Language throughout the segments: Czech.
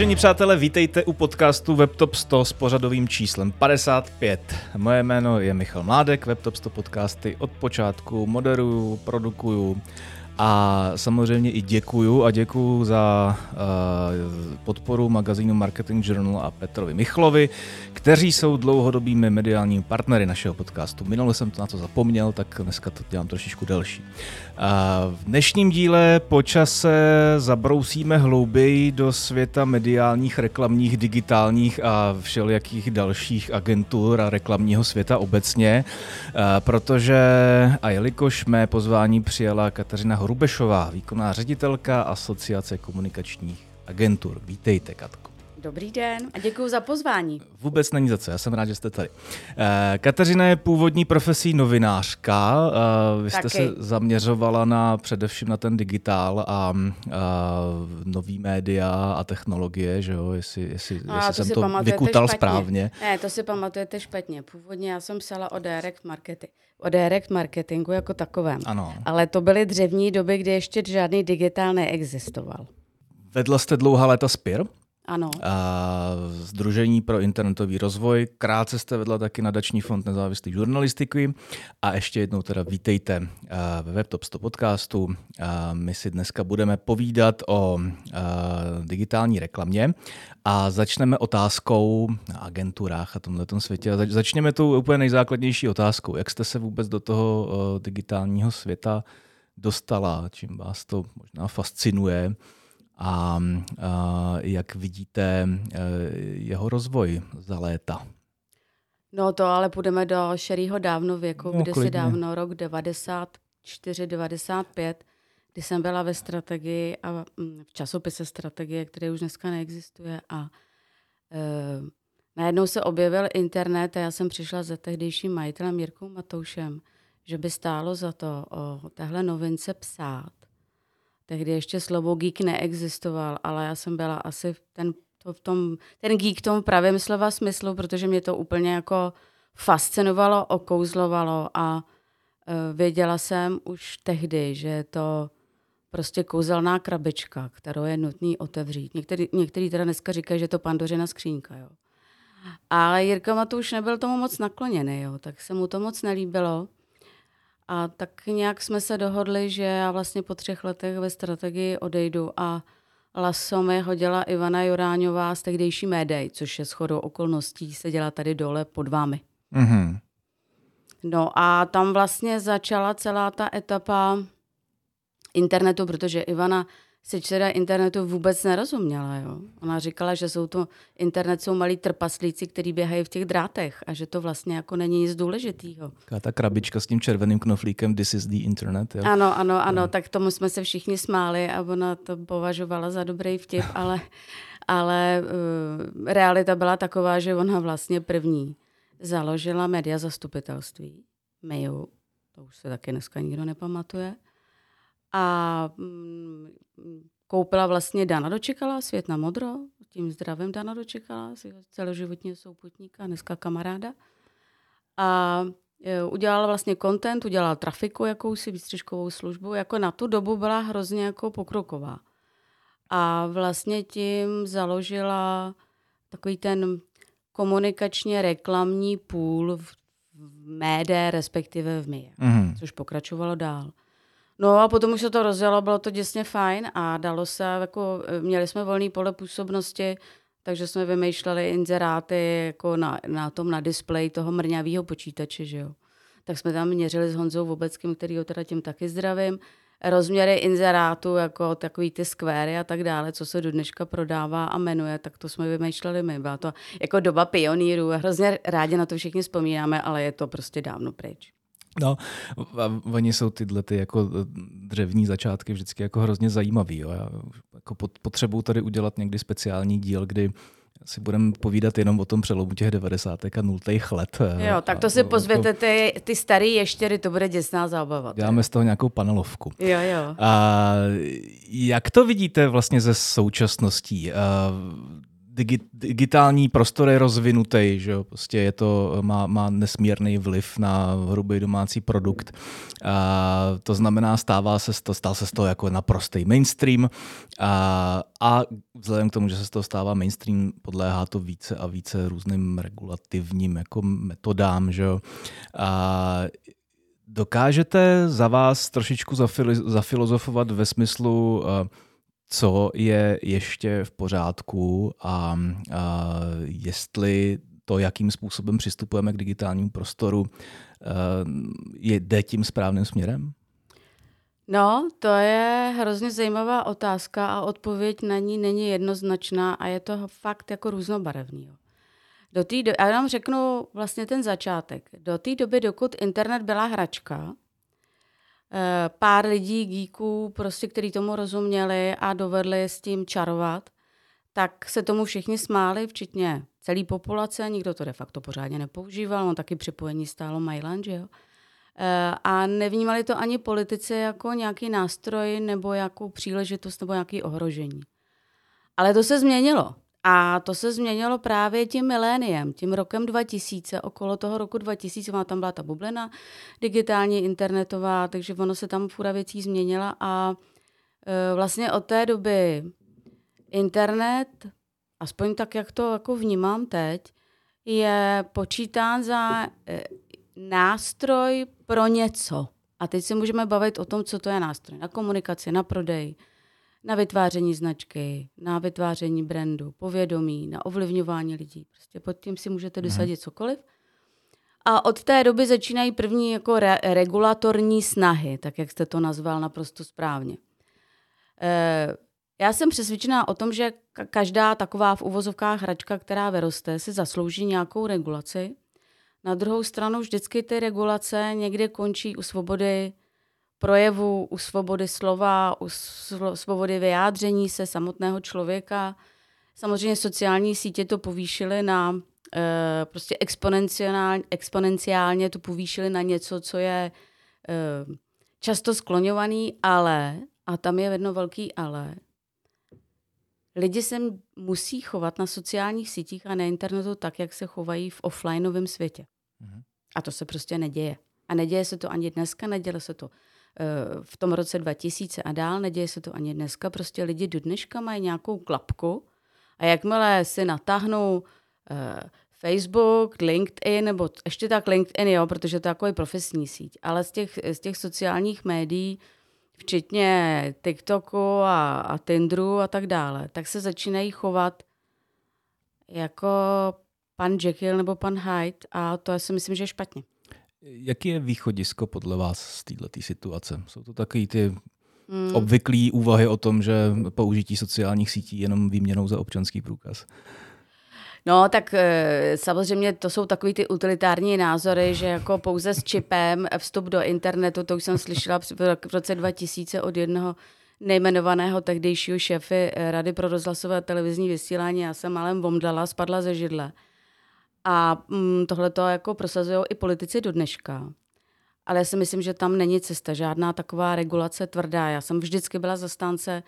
Vážení přátelé, vítejte u podcastu WebTop 100 s pořadovým číslem 55. Moje jméno je Michal Mládek, WebTop 100 podcasty od počátku moderuju, produkuju a samozřejmě i děkuju a děkuju za uh, podporu magazínu Marketing Journal a Petrovi Michlovi, kteří jsou dlouhodobými mediálními partnery našeho podcastu. Minule jsem to na to zapomněl, tak dneska to dělám trošičku delší. Uh, v dnešním díle po čase zabrousíme hlouběji do světa mediálních, reklamních, digitálních a všelijakých dalších agentur a reklamního světa obecně, uh, protože a jelikož mé pozvání přijala Kateřina Hrubešová, výkonná ředitelka Asociace komunikačních agentur. Vítejte, Katko. Dobrý den a děkuji za pozvání. Vůbec není za co, já jsem rád, že jste tady. Eh, Kateřina je původní profesí novinářka. Eh, vy jste Taky. se zaměřovala na především na ten digitál a, a nový média a technologie, že jo, jestli, jestli, No, jestli to jsem si to vykutal špatně. správně. Ne, to si pamatujete špatně. Původně já jsem psala o direct marketing, o direct marketingu jako takovém. Ano. Ale to byly dřevní doby, kdy ještě žádný digitál neexistoval. Vedla jste dlouhá léta SPIR, Ano. a Združení pro internetový rozvoj. Krátce jste vedla taky nadační fond nezávislé žurnalistiky. A ještě jednou teda vítejte a, ve WebTop 100 podcastu. A My si dneska budeme povídat o a, digitální reklamě a začneme otázkou na agenturách a tomhle světě. A zač- Začněme tou úplně nejzákladnější otázkou. Jak jste se vůbec do toho digitálního světa dostala? Čím vás to možná fascinuje? A, jak vidíte eh, jeho rozvoj za léta. No to ale půjdeme do šerýho dávno věku, No, kdysi klidně. dávno, rok 94, 95, kdy jsem byla ve strategii a mm, v časopise strategie, který už dneska neexistuje a e, najednou se objevil internet a já jsem přišla za tehdejším majitelem Jirkou Matoušem, že by stálo za to o téhle novince psát. Tehdy ještě slovo geek neexistoval, ale já jsem byla asi ten, to v tom, ten geek v tom pravém slova smyslu, protože mě to úplně jako fascinovalo, okouzlovalo a e, věděla jsem už tehdy, že je to prostě kouzelná krabička, kterou je nutný otevřít. Některý, některý teda dneska říkají, že je to pandořina skřínka, jo. A Jirka Matouš nebyl tomu moc nakloněný, jo, tak se mu to moc nelíbilo. A tak nějak jsme se dohodli, že já vlastně po třech letech ve strategii odejdu a laso mi hodila Ivana Joráňová z tehdejší médej, což je shodou okolností, seděla tady dole pod vámi. Mm-hmm. No a tam vlastně začala celá ta etapa internetu, protože Ivana si teda internetu vůbec nerozuměla. Jo? Ona říkala, že jsou to, internet jsou malí trpaslíci, kteří běhají v těch drátech a že to vlastně jako není nic důležitýho. Taková ta krabička s tím červeným knoflíkem This is the internet. Jo? Ano, ano, ano, tak tomu jsme se všichni smáli a ona to považovala za dobrý vtip, ale, ale uh, realita byla taková, že ona vlastně první založila média zastupitelství, MEJU, to už se taky dneska nikdo nepamatuje, a mm, koupila vlastně Dana Dočekala, Svět na modro, tím zdravím Dana Dočekala, celoživotního souputníka, dneska kamaráda. A e, udělala vlastně content, udělala trafiku, jakousi výstřižkovou službu, jako na tu dobu byla hrozně jako pokroková. A vlastně tím založila takový ten komunikačně reklamní půl v, v médé, respektive v MIE, Mm-hmm. což pokračovalo dál. No a potom už se to rozjelo, bylo to děsně fajn a dalo se, jako, e, měli jsme volný pole působnosti, takže jsme vymýšleli inzeráty jako na, na tom, na displeji toho mrňavého počítače, že jo. Tak jsme tam měřili s Honzou Vobeckým, který ho teda tím taky zdravím, rozměry inzerátu, jako takový ty skvéry a tak dále, co se do dneška prodává a jmenuje, tak to jsme vymýšleli my. Byla to jako doba pionýrů, hrozně rádi na to všichni vzpomínáme, ale je to prostě dávno pryč. No, a oni jsou tyhle ty jako dřevní začátky vždycky jako hrozně zajímavý. Jo. Já jako pot- potřebuji tady udělat někdy speciální díl, kdy si budeme povídat jenom o tom přelomu těch 90. a 0. let. Jo, tak to si pozvěte ty, ty starý ještěry, to bude děsná zábava. Děláme z toho nějakou panelovku. Jo, jo. A jak to vidíte vlastně ze současností? A digi, digitální prostor je rozvinutý, že jo? Prostě je to, má, má nesmírný vliv na hrubý domácí produkt. A to znamená, stává se to, stal se z toho jako naprostý mainstream a, a vzhledem k tomu, že se z toho stává mainstream, podléhá to více a více různým regulativním jako metodám, že jo? A dokážete za vás trošičku zafilozofovat ve smyslu, uh, co je ještě v pořádku a, a jestli to, jakým způsobem přistupujeme k digitálnímu prostoru, eh, je, jde tím správným směrem? No, to je hrozně zajímavá otázka a odpověď na ní není jednoznačná a je to fakt jako různobarevný. Do té do... Já vám řeknu vlastně ten začátek. Do té doby, dokud internet byla hračka, pár lidí, geeků, prostě, kteří tomu rozuměli a dovedli s tím čarovat, tak se tomu všichni smáli, včetně celé populace, nikdo to de facto pořádně nepoužíval, on taky připojení stálo Mailand, že jo. Eh, a nevnímali to ani politici jako nějaký nástroj nebo jako příležitost nebo nějaký ohrožení. Ale to se změnilo. A to se změnilo právě tím miléniem, tím rokem 2000, okolo toho roku 2000, má tam byla ta bublina digitální, internetová, takže ono se tam fura věcí změnila a e, vlastně od té doby internet, aspoň tak, jak to jako vnímám teď, je počítán za e, nástroj pro něco. A teď si můžeme bavit o tom, co to je nástroj. Na komunikaci, na prodej, na vytváření značky, na vytváření brandu, povědomí, na ovlivňování lidí. Prostě pod tím si můžete mhm. dosadit mm. cokoliv. A od té doby začínají první jako re- regulatorní snahy, tak jak jste to nazval naprosto správně. E, já jsem přesvědčená o tom, že každá taková v uvozovkách hračka, která vyroste, si zaslouží nějakou regulaci. Na druhou stranu vždycky ty regulace někde končí u svobody projevu, u svobody slova, u svobody vyjádření se samotného člověka. Samozřejmě sociální sítě to povýšily na e, prostě exponenciálně, exponenciálně to povýšily na něco, co je e, často skloňovaný, ale, a tam je jedno velký ale, lidi se musí chovat na sociálních sítích a na internetu tak, jak se chovají v offlineovém světě. Mhm. A to se prostě neděje. A neděje se to ani dneska, neděje se to v tom roce 2000 a dál, neděje se to ani dneska, prostě lidi do dneška mají nějakou klapku a jakmile si natáhnou uh, Facebook, LinkedIn, nebo ještě tak LinkedIn, jo, protože to je takový profesní síť, ale z těch, z těch sociálních médií, včetně TikToku a, a Tinderu a tak dále, tak se začínají chovat jako pan Jekyll nebo pan Hyde a to já si myslím, že je špatně. Jaký je východisko podle vás z této situace? Jsou to takové ty hmm. obvyklé úvahy o tom, že použití sociálních sítí jenom výměnou za občanský průkaz? No, tak e, samozřejmě to jsou takový ty utilitární názory, že jako pouze s čipem vstup do internetu, to už jsem slyšela v roce 2000 od jednoho nejmenovaného tehdejšího šéfy Rady pro rozhlasové televizní vysílání. Já jsem malem vomdala, spadla ze židle. A mm, tohle to jako prosazují i politici do dneška. Ale já si myslím, že tam není cesta, žádná taková regulace tvrdá. Já jsem vždycky byla zastánce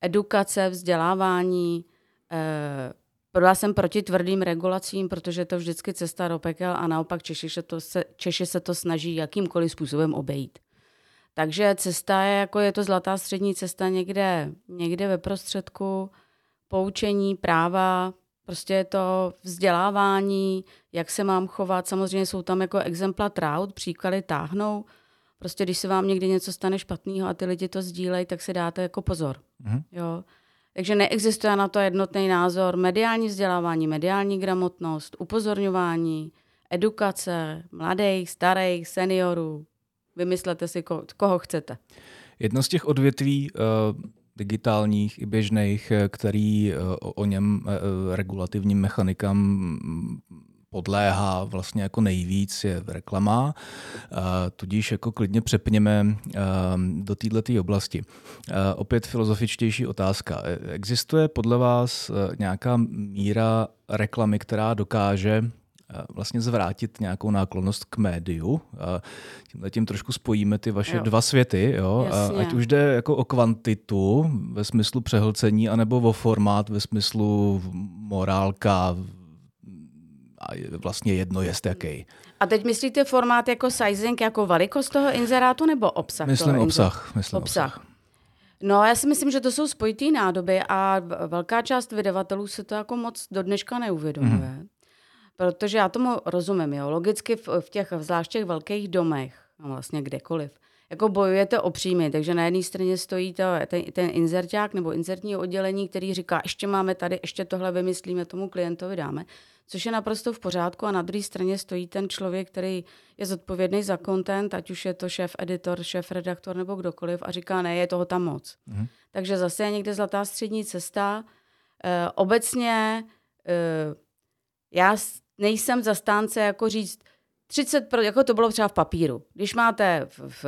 edukace, vzdělávání. Eh, byla jsem proti tvrdým regulacím, protože to vždycky cesta do pekel a naopak Češi se to, se, Češi se to snaží jakýmkoliv způsobem obejít. Takže cesta je, jako je to zlatá střední cesta někde, někde ve prostředku, poučení, práva, Prostě je to vzdělávání, jak se mám chovat. Samozřejmě jsou tam jako exempla traut, příklady táhnou. Prostě když se vám někdy něco stane špatného a ty lidi to sdílejí, tak si dáte jako pozor. Mm. Jo. Takže neexistuje na to jednotný názor. Mediální vzdělávání, mediální gramotnost, upozorňování, edukace mladých, starých, seniorů. Vymyslete si, ko- koho chcete. Jedno z těch odvětví uh digitálních i běžných, eh, který eh, o něm eh, regulativním mechanikám mm, podléhá vlastně jako nejvíc je reklama, tudíž jako klidně přepněme do této oblasti. Opět filozofičtější otázka. Existuje podle vás nějaká míra reklamy, která dokáže vlastně zvrátit nějakou náklonost k médiu. Tímhle tím trošku spojíme ty vaše jo. dva světy, jo? ať už jde jako o kvantitu ve smyslu přehlcení, anebo o formát ve smyslu morálka, a je vlastně jedno jest jaký. A teď myslíte formát jako sizing, jako velikost toho inzerátu nebo obsah? Myslím toho obsah. Myslím obsah. obsah. No, já si myslím, že to jsou spojitý nádoby a velká část vydavatelů se to jako moc do dneška neuvědomuje. Mm. Protože já tomu rozumím, jo. Logicky v, v těch, zvlášť těch velkých domech, no vlastně kdekoliv, jako bojujete o příjmy, takže na jedné straně stojí to, ten, ten inzerták nebo inzertní oddělení, který říká, ještě máme tady, ještě tohle vymyslíme, tomu klientovi dáme což je naprosto v pořádku. A na druhé straně stojí ten člověk, který je zodpovědný za content, ať už je to šéf editor, šéf redaktor nebo kdokoliv, a říká, ne, je toho tam moc. Mm. Takže zase je někde zlatá střední cesta. E, obecně e, já nejsem zastánce jako říct 30, jako to bylo třeba v papíru. Když máte v, v,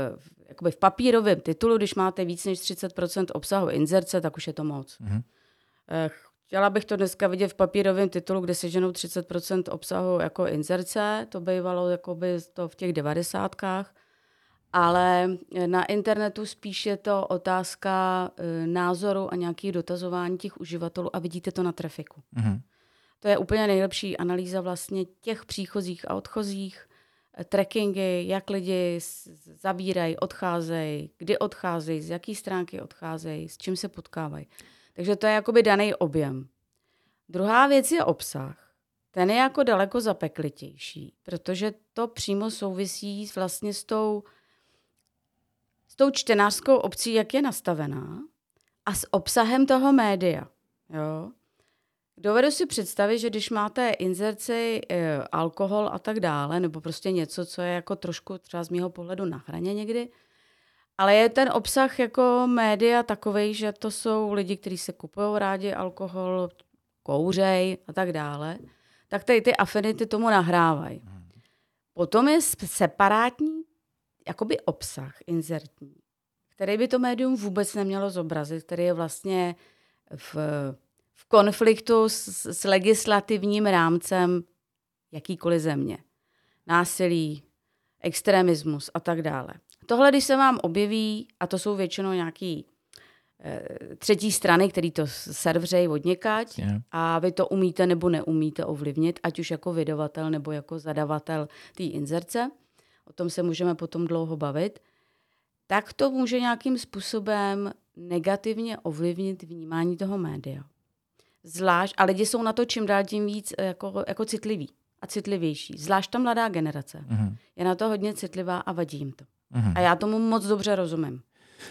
jakoby v papírovém titulu, když máte víc než 30% obsahu inzerce, tak už je to moc. Mm. Chtěla bych to dneska vidět v papírovém titulu, kde se ženou 30% obsahu jako inzerce, to bývalo jakoby to v těch devadesátkách, ale na internetu spíš je to otázka e, názoru a nějakých dotazování těch uživatelů a vidíte to na trafiku. Mm-hmm. To je úplně nejlepší analýza vlastně těch příchozích a odchozích, trackingy, jak lidi zabírají, odcházejí, kdy odcházejí, z jaký stránky odcházejí, s čím se potkávají. Takže to je jakoby daný objem. Druhá věc je obsah. Ten je jako daleko zapeklitější, protože to přímo souvisí vlastně s tou, s tou čtenářskou obcí, jak je nastavená, a s obsahem toho média. Jo? Dovedu si představit, že když máte inzerci, e, alkohol a tak dále, nebo prostě něco, co je jako trošku třeba z mého pohledu na hraně někdy, ale je ten obsah jako média takový, že to jsou lidi, kteří se kupují rádi alkohol, kouřej a tak dále, tak tady ty afinity tomu nahrávají. Potom je separátní jakoby obsah inzertní, který by to médium vůbec nemělo zobrazit, který je vlastně v, v konfliktu s, s legislativním rámcem jakýkoliv země. Násilí, extremismus a tak dále. Tohle, když se vám objeví, a to jsou většinou nějaký e, třetí strany, který to servřejí od někať yeah. a vy to umíte nebo neumíte ovlivnit, ať už jako vydavatel nebo jako zadavatel té inzerce, o tom se můžeme potom dlouho bavit, tak to může nějakým způsobem negativně ovlivnit vnímání toho média. Zvlášť, a lidi jsou na to čím dál tím víc eh, jako, jako citliví a citlivější. Zvlášť ta mladá generace mm-hmm. je na to hodně citlivá a vadí jim to. Mm-hmm. A já tomu moc dobře rozumím.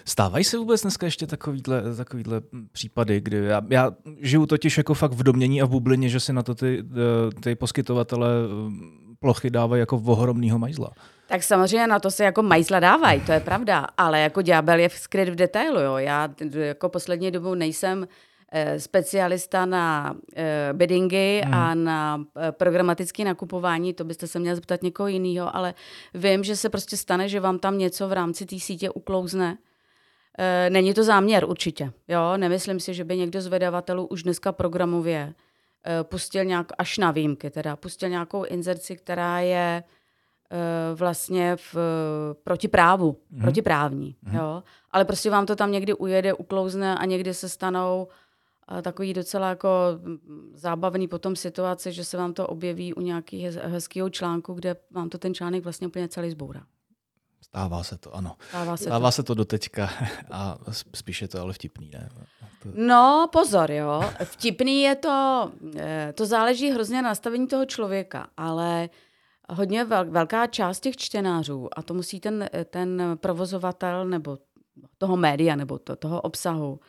Stávají se vůbec dneska ještě takovýhle, takovýhle případy, kdy já, já žiju totiž jako fakt v domění a v bublině, že si na to ty, eh, ty poskytovatele eh, plochy dávají jako ohromnýho majzla. Tak samozřejmě na to se jako majzla dávají, to je pravda, ale jako ďábel je skryt v detailu. Jo. Já jako poslední dobu nejsem Eh, specialista na eh, biddingy hmm. a na eh, programatické nakupování, to byste se měl zeptat někoho jiného, ale vím, že se prostě stane, že vám tam něco v rámci té sítě uklouzne. Není to záměr určitě. Jo? Nemyslím si, že by někdo z vydavatelů už dneska programově pustil nějak, až na výjimky, teda pustil nějakou inzerci, která je vlastně v, proti právu, mm. protiprávní. Mm. Jo? Ale prostě vám to tam někdy ujede, uklouzne a někdy se stanou takový docela jako zábavný potom situace, že se vám to objeví u nějakého hezkého článku, kde vám to ten článek vlastně úplně celý zbourá. Stává se to, ano. Stává se, Stává to. se to do teďka a spíše to ale vtipný, ne? To... No, pozor, jo. Vtipný je to, eh, to záleží hrozně na nastavení toho člověka, ale hodně velká část těch čtenářů, a to musí ten, ten provozovatel nebo toho média nebo to, toho obsahu,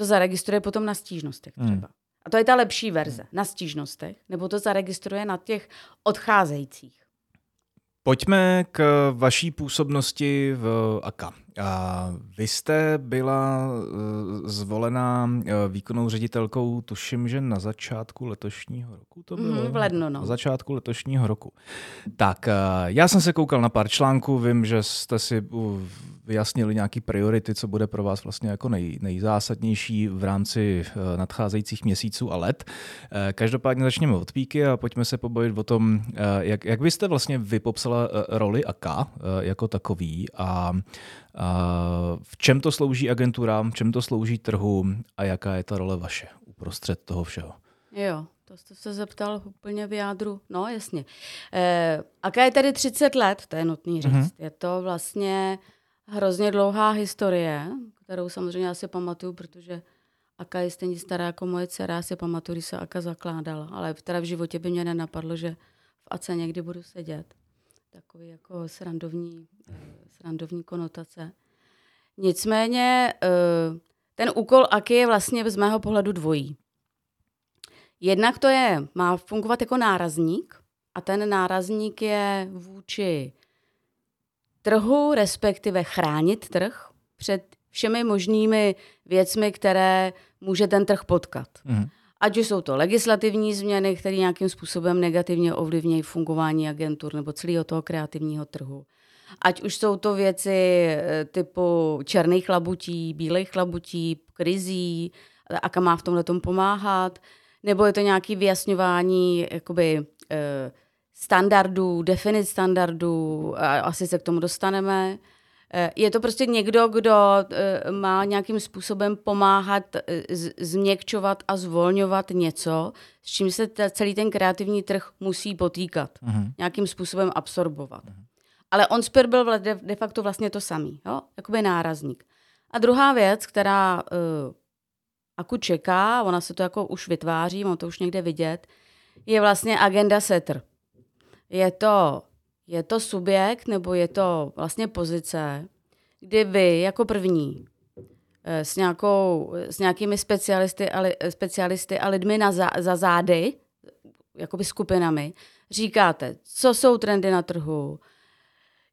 to zaregistruje potom na stížnostech hmm. třeba. Hmm. A to je ta lepší verze, na stížnostech, nebo to zaregistruje na těch odcházejících. Pojďme k vaší působnosti v AKA. A vy jste byla eh, zvolená eh, výkonnou ředitelkou, tuším, že na začátku letošního roku to bylo? Mm, v lednu, no. Na začátku letošního roku. Tak, eh, já jsem se koukal na pár článků, vím, že jste si vyjasnili nějaké priority, co bude pro vás vlastně jako nej, nejzásadnější v rámci uh, nadcházejících měsíců a let. Uh, každopádně začněme od píky a pojďme se pobavit o tom, uh, jak, jak byste vlastně vypopsala roli AK jako takový a v čem to slouží agenturám, v čem to slouží trhu a jaká je ta role vaše uprostřed toho všeho? Jo, to jste se zeptal úplně v jádru. No, jasně. Eh, Aká je tady 30 let, to je nutný říct. Mm-hmm. Je to vlastně hrozně dlouhá historie, kterou samozřejmě asi pamatuju, protože Aka je stejně stará jako moje dcera, já si pamatuju, když se Aka zakládala. Ale teda v životě by mě nenapadlo, že v Ace někdy budu sedět. Takový jako srandovní, eh, srandovní konotace. Nicméně eh, ten úkol Aky je vlastně z mého pohledu dvojí. Jednak to je, má fungovat jako nárazník a ten nárazník je vůči trhu, respektive chránit trh před všemi možnými věcmi, které může ten trh potkat. Mm. Ať už jsou to legislativní změny, které nějakým způsobem negativně ovlivňují fungování agentur nebo celého toho kreativního trhu. Ať už jsou to věci eh, typu černých labutí, bílých labutí, krizí, a kam má v tomhle pomáhat, nebo je to nějaké vyjasňování jakoby, eh, standardů, definic standardů, asi se k tomu dostaneme. Eh, je to prostě někdo, kdo eh, má nějakým způsobem pomáhat změkčovat a zvolňovat něco, s čím se celý ten kreativní trh musí potýkat. Uh-huh. Nějakým způsobem absorbovat. Uh-huh. Ale OnSpir byl de facto vlastně to samý, jo? jakoby nárazník. A druhá věc, která uh, Aku čeká, ona se to jako už vytváří, mám to už někde vidět, je vlastně agenda setter. Je to, je to subjekt nebo je to vlastně pozice, kdy vy jako první eh, s, nějakou, s nějakými specialisty a, li, specialisty a lidmi na za, za zády, jakoby skupinami, říkáte, co jsou trendy na trhu,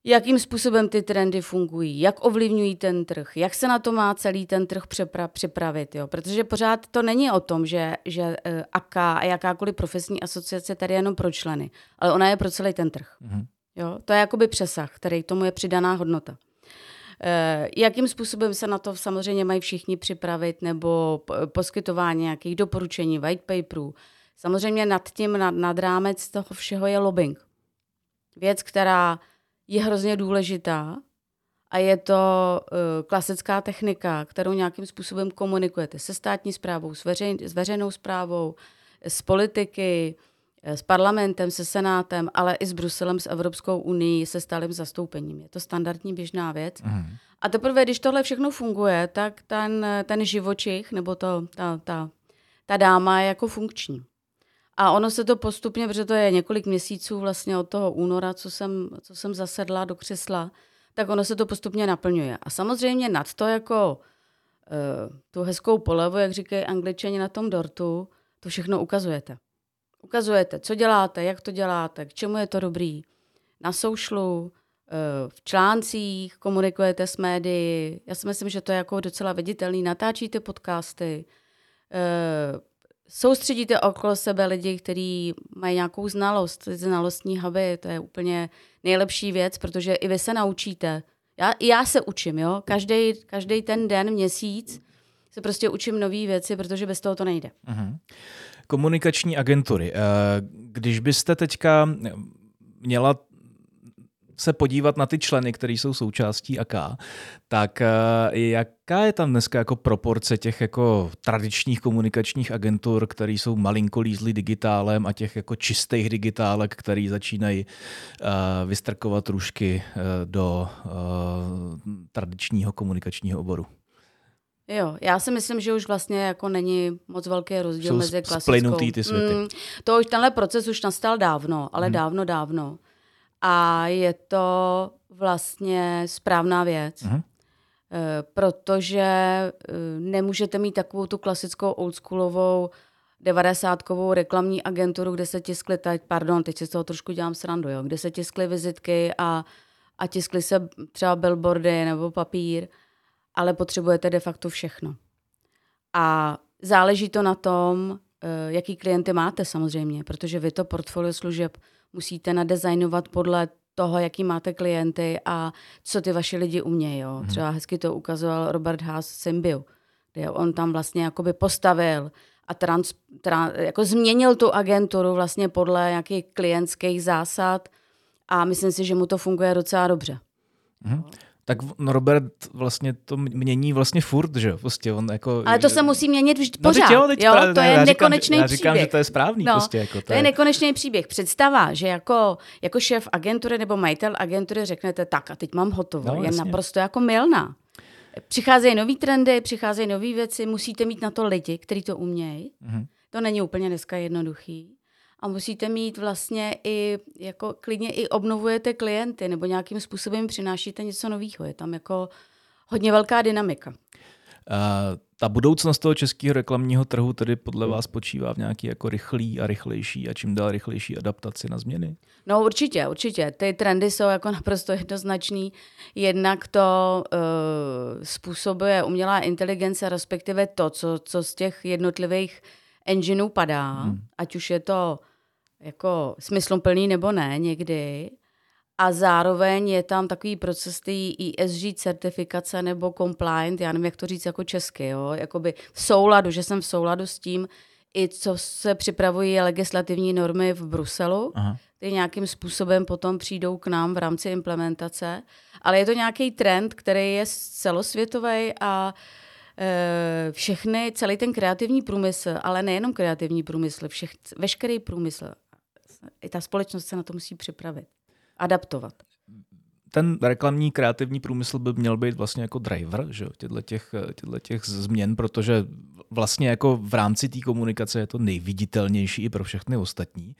jakým způsobem ty trendy fungují, jak ovlivňují ten trh, jak se na to má celý ten trh přepra- připravit. Jo? Protože pořád to není o tom, že, že uh, AK a jakákoliv profesní asociace tady je jenom pro členy, ale ona je pro celý ten trh. Mm-hmm. Jo? To je jakoby přesah, který tomu je přidaná hodnota. Uh, jakým způsobem se na to samozřejmě mají všichni připravit nebo poskytování nějakých doporučení, white paperů. Samozřejmě nad tím, nad, nad rámec toho všeho je lobbying. Věc, která je hrozně důležitá a je to uh, klasická technika, kterou nějakým způsobem komunikujete se státní zprávou, s, veřej, s veřejnou zprávou, s politiky, eh, s parlamentem, se senátem, ale i s Bruselem, s Evropskou unii, se stálým zastoupením. Je to standardní běžná věc. Mm. A teprve, když tohle všechno funguje, tak ten, ten živočich nebo to, ta, ta, ta dáma je jako funkční. A ono se to postupně, protože to je několik měsíců vlastně od toho února, co jsem, co jsem zasedla do křesla, tak ono se to postupně naplňuje. A samozřejmě nad to jako uh, tu hezkou polevu, jak říkají angličani na tom dortu, to všechno ukazujete. Ukazujete, co děláte, jak to děláte, k čemu je to dobrý. Na soušlu, eh, v článcích, komunikujete s médií. Já si myslím, že to je jako docela viditelný. Natáčíte podcasty, eh, soustředíte okolo sebe lidi, kteří mají nějakou znalost, znalostní huby, to je úplně nejlepší věc, protože i vy se naučíte. Já, já se učím, jo, každý, každý ten den, měsíc se prostě učím nové věci, protože bez toho to nejde. Uh-huh. Komunikační agentury. Eh, když byste teďka měla se podívat na ty členy, kteří jsou součástí AK, tak eh, jaká je tam dneska jako proporce těch jako tradičních komunikačních agentur, které jsou malinko lízly digitálem a těch jako čistých digitálek, který začínají uh, vystrkovat růžky uh, do uh, tradičního komunikačního oboru? Jo, já si myslím, že už vlastně jako není moc velký rozdíl Jsou mezi klasickou... ty světy. Mm, to už tenhle proces už nastal dávno, ale mm. dávno, dávno. A je to vlastně správná věc. Uh-huh. Protože eh, nemůžete mít takovou tu klasickou oldschoolovou devadesátkovou reklamní agenturu, kde se tiskly, teď, pardon, teď si z toho trošku dělám srandu, jo, kde se tiskly vizitky a, a tiskly se třeba billboardy nebo papír, ale potřebujete de facto všechno. A záleží to na tom, eh, jaký klienty máte samozřejmě, protože vy to portfolio služeb musíte nadizajnovat podle toho, jaký máte klienty a co ty vaši lidi umějí. Jo. Mhm. Třeba hezky to ukazoval Robert Haas Symbiu, kde on tam vlastně jakoby postavil a trans, tra, jako změnil tu agenturu vlastně podle nějakých klientských zásad a myslím si, že mu to funguje docela dobře. Mhm. Tak no Robert vlastně to mění vlastně furt, že jo? Prostě on jako... Ale to se musí měnit vždy No pořád. jo, teď jo, to ne, je já říkám, nekonečný Já říkám, příběh. že to je správný No, prostě. Jako To je nekonečný příběh. Představa, že jako, jako šéf agentury nebo majitel agentury řeknete tak a teď mám hotovo, No, je jasně. naprosto jako milná. Přicházejí nové trendy, přicházejí nové věci, musíte mít na to lidi, kteří to umějí. Mhm. To není úplně dneska jednoduchý. A musíte mít vlastně i, jako klidně i obnovujete klienty nebo nějakým způsobem přinášíte něco nového. Je tam jako hodně velká dynamika. Uh, ta budoucnost toho českého reklamního trhu tedy podle vás spočívá v nějaký jako rychlý a rychlejší a čím dál rychlejší adaptaci na změny? No určitě, určitě. Ty trendy jsou jako naprosto jednoznačný. Jednak to uh, způsobuje umělá inteligence, respektive to, co, co z těch jednotlivých engineů padá, hmm. ať už je to jako smysluplný nebo ne někdy. A zároveň je tam takový proces té ESG certifikace nebo compliant, já nevím, jak to říct jako česky, jo? Jakoby v souladu, že jsem v souladu s tím, i co se připravují legislativní normy v Bruselu, Aha. ty nějakým způsobem potom přijdou k nám v rámci implementace. Ale je to nějaký trend, který je celosvětový a e, všechny, celý ten kreativní průmysl, ale nejenom kreativní průmysl, všech, veškerý průmysl, i ta společnost se na to musí připravit, adaptovat. Ten reklamní kreativní průmysl by měl být vlastně jako driver že těchto těch, těch změn, protože vlastně jako v rámci té komunikace je to nejviditelnější i pro všechny ostatní.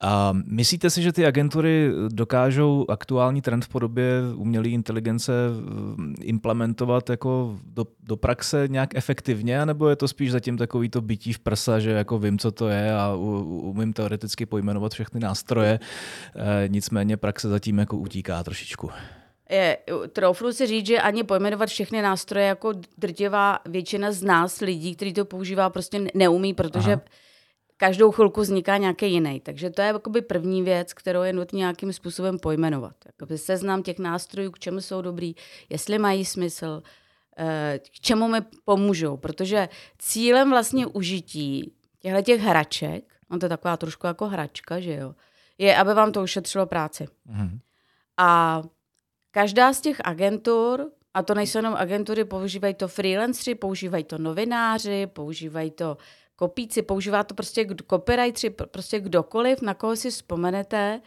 A myslíte si, že ty agentury dokážou aktuální trend v podobě umělé inteligence implementovat jako do, do praxe nějak efektivně, nebo je to spíš zatím takový to bytí v prsa, že jako vím, co to je a umím teoreticky pojmenovat všechny nástroje, e, nicméně praxe zatím jako utíká trošičku. Je, troufnu si říct, že ani pojmenovat všechny nástroje jako drtivá většina z nás lidí, kteří to používá, prostě neumí, protože Aha každou chvilku vzniká nějaký jiný. Takže to je jakoby první věc, kterou je nutné nějakým způsobem pojmenovat. Jakoby seznam těch nástrojů, k čemu jsou dobrý, jestli mají smysl, k čemu mi pomůžou. Protože cílem vlastně užití těchto těch hraček, on to je taková trošku jako hračka, že jo, je, aby vám to ušetřilo práci. Mhm. A každá z těch agentur, a to nejsou jenom agentury, používají to freelancři, používají to novináři, používají to kopíci, používá to prostě copywriteri, prostě kdokoliv, na koho si vzpomenete,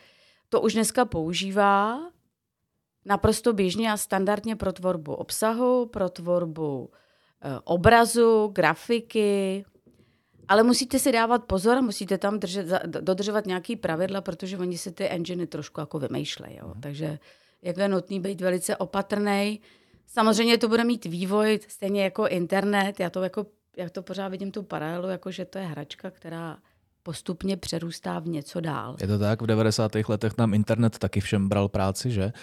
to už dneska používá naprosto běžně a standardně pro tvorbu obsahu, pro tvorbu e, obrazu, grafiky, ale musíte si dávat pozor a musíte tam držet, dodržovat nějaký pravidla, protože oni si ty enginy trošku jako vymýšlejí. Jo. Takže je nutný být velice opatrný. Samozřejmě to bude mít vývoj, stejně jako internet, já to jako já to pořád vidím tu paralelu, jako že to je hračka, která postupně přerůstá v něco dál. Je to tak, v 90. letech nám internet taky všem bral práci, že?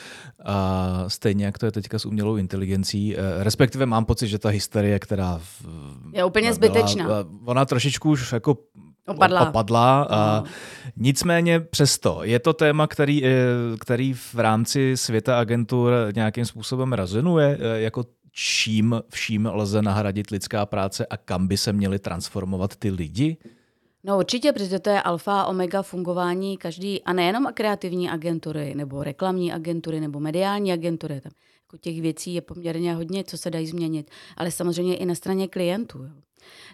A stejně jak to je teďka s umělou inteligencí, respektive mám pocit, že ta hysterie, která... Je úplně zbytečná. Byla, ona trošičku už jako opadla. opadla a nicméně přesto je to téma, který, který v rámci světa agentur nějakým způsobem rezonuje, jako čím vším lze nahradit lidská práce a kam by se měly transformovat ty lidi? No určitě, protože to je alfa a omega fungování každý, a nejenom kreativní agentury, nebo reklamní agentury, nebo mediální agentury. Tam jako těch věcí je poměrně hodně, co se dají změnit, ale samozřejmě i na straně klientů. Jo.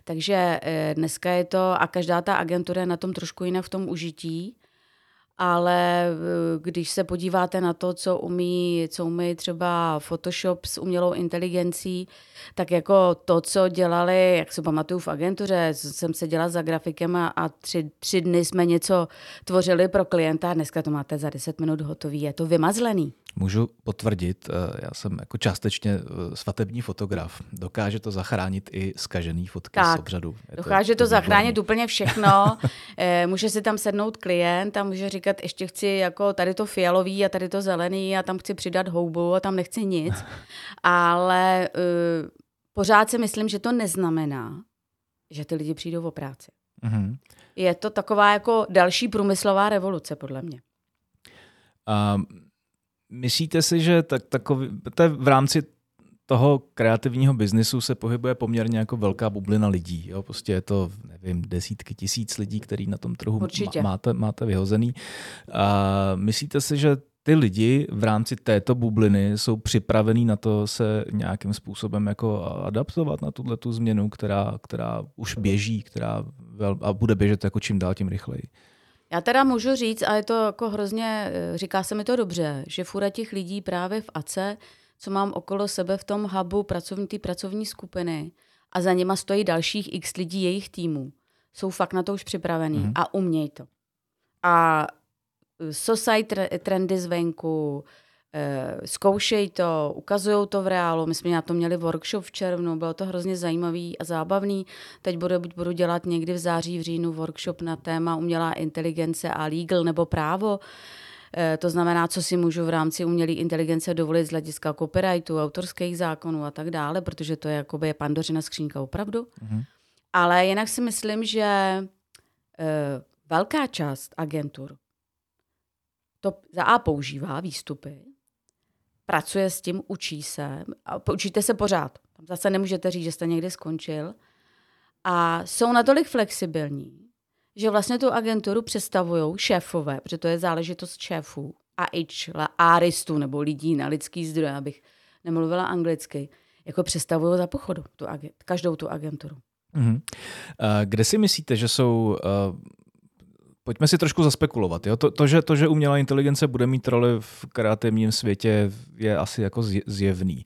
Takže dneska je to, a každá ta agentura je na tom trošku jinak v tom užití, ale když se podíváte na to, co umí, co umí třeba Photoshop s umělou inteligencí, tak jako to, co dělali, jak se pamatuju v agentuře, jsem se dělala za grafikem a, a tři, tři dny jsme něco tvořili pro klienta dneska to máte za 10 minut hotový, je to vymazlený. Můžu potvrdit, já jsem jako částečně svatební fotograf. Dokáže to zachránit i skažený fotky tak, z obřadu. Je dokáže to, to zachránit úplně všechno. může si tam sednout klient a může říkat, ještě chci jako tady to fialový a tady to zelený a tam chci přidat houbu a tam nechci nic. Ale uh, pořád si myslím, že to neznamená, že ty lidi přijdou o práci. Mm-hmm. Je to taková jako další průmyslová revoluce, podle mě. A myslíte si, že tak, takový, to v rámci toho kreativního biznisu se pohybuje poměrně jako velká bublina lidí. Jo? Prostě je to, nevím, desítky tisíc lidí, který na tom trhu Určitě. máte, máte vyhozený. A myslíte si, že ty lidi v rámci této bubliny jsou připravení na to se nějakým způsobem jako adaptovat na tuhle tu změnu, která, která už běží, která vel, a bude běžet jako čím dál tím rychleji. Já teda můžu říct, a je to jako hrozně, eh, říká se mi to dobře, že fura těch lidí právě v ACE, co mám okolo sebe v tom hubu pracovní, ty pracovní skupiny a za nima stojí dalších x lidí jejich týmů, jsou fakt na to už připravení mm-hmm. a umějí to. A society trendy zvenku, eh, zkoušej to, ukazují to v reálu. My jsme na to měli workshop v červnu, bylo to hrozně zajímavý a zábavný. Teď budu, budu dělat někdy v září, v říjnu workshop na téma umělá inteligence a legal nebo právo. Eh, to znamená, co si můžu v rámci umělé inteligence dovolit z hlediska copyrightu, autorských zákonů a tak dále, protože to je jakoby pandořina skřínka opravdu. Mm-hmm. Ale jinak si myslím, že eh, velká část agentur to za A používá výstupy, pracuje s tím, učí se, a učíte se pořád. Tam zase nemůžete říct, že jste někde skončil. A jsou natolik flexibilní, že vlastně tu agenturu představují šéfové, protože to je záležitost šéfů a aristů nebo lidí na lidský zdroj, abych nemluvila anglicky, jako představují za pochodu tu každou tu agenturu. Mm-hmm. Kde si myslíte, že jsou uh Pojďme si trošku zaspekulovat. Jo? To, to, že, to, že umělá inteligence bude mít roli v kreativním světě, je asi jako zjevný.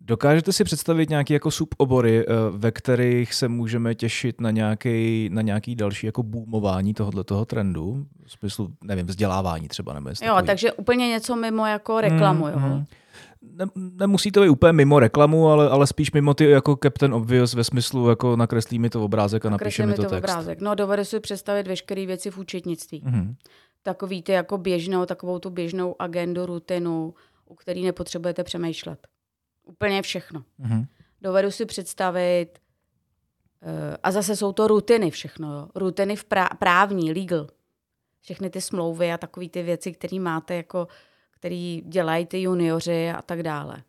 Dokážete si představit nějaké jako subobory, eh, ve kterých se můžeme těšit na nějaký, na nějaký další jako boomování tohoto toho trendu? V smyslu, nevím, vzdělávání třeba. Nebo jo, takový. takže úplně něco mimo jako reklamu. Mm, jo? Mm ne, nemusí to být úplně mimo reklamu, ale, ale spíš mimo ty jako Captain Obvious ve smyslu jako nakreslí mi to obrázek a napíše mi to, to text. obrázek. No dovedu si představit veškeré věci v účetnictví. Mm-hmm. Takový ty jako běžnou, takovou tu běžnou agendu, rutinu, u který nepotřebujete přemýšlet. Úplně všechno. Mm-hmm. Dovedu si představit, uh, a zase jsou to rutiny všechno, jo. rutiny v prá- právní, legal. Všechny ty smlouvy a takové ty věci, které máte jako který dělají ty junioři a tak dále.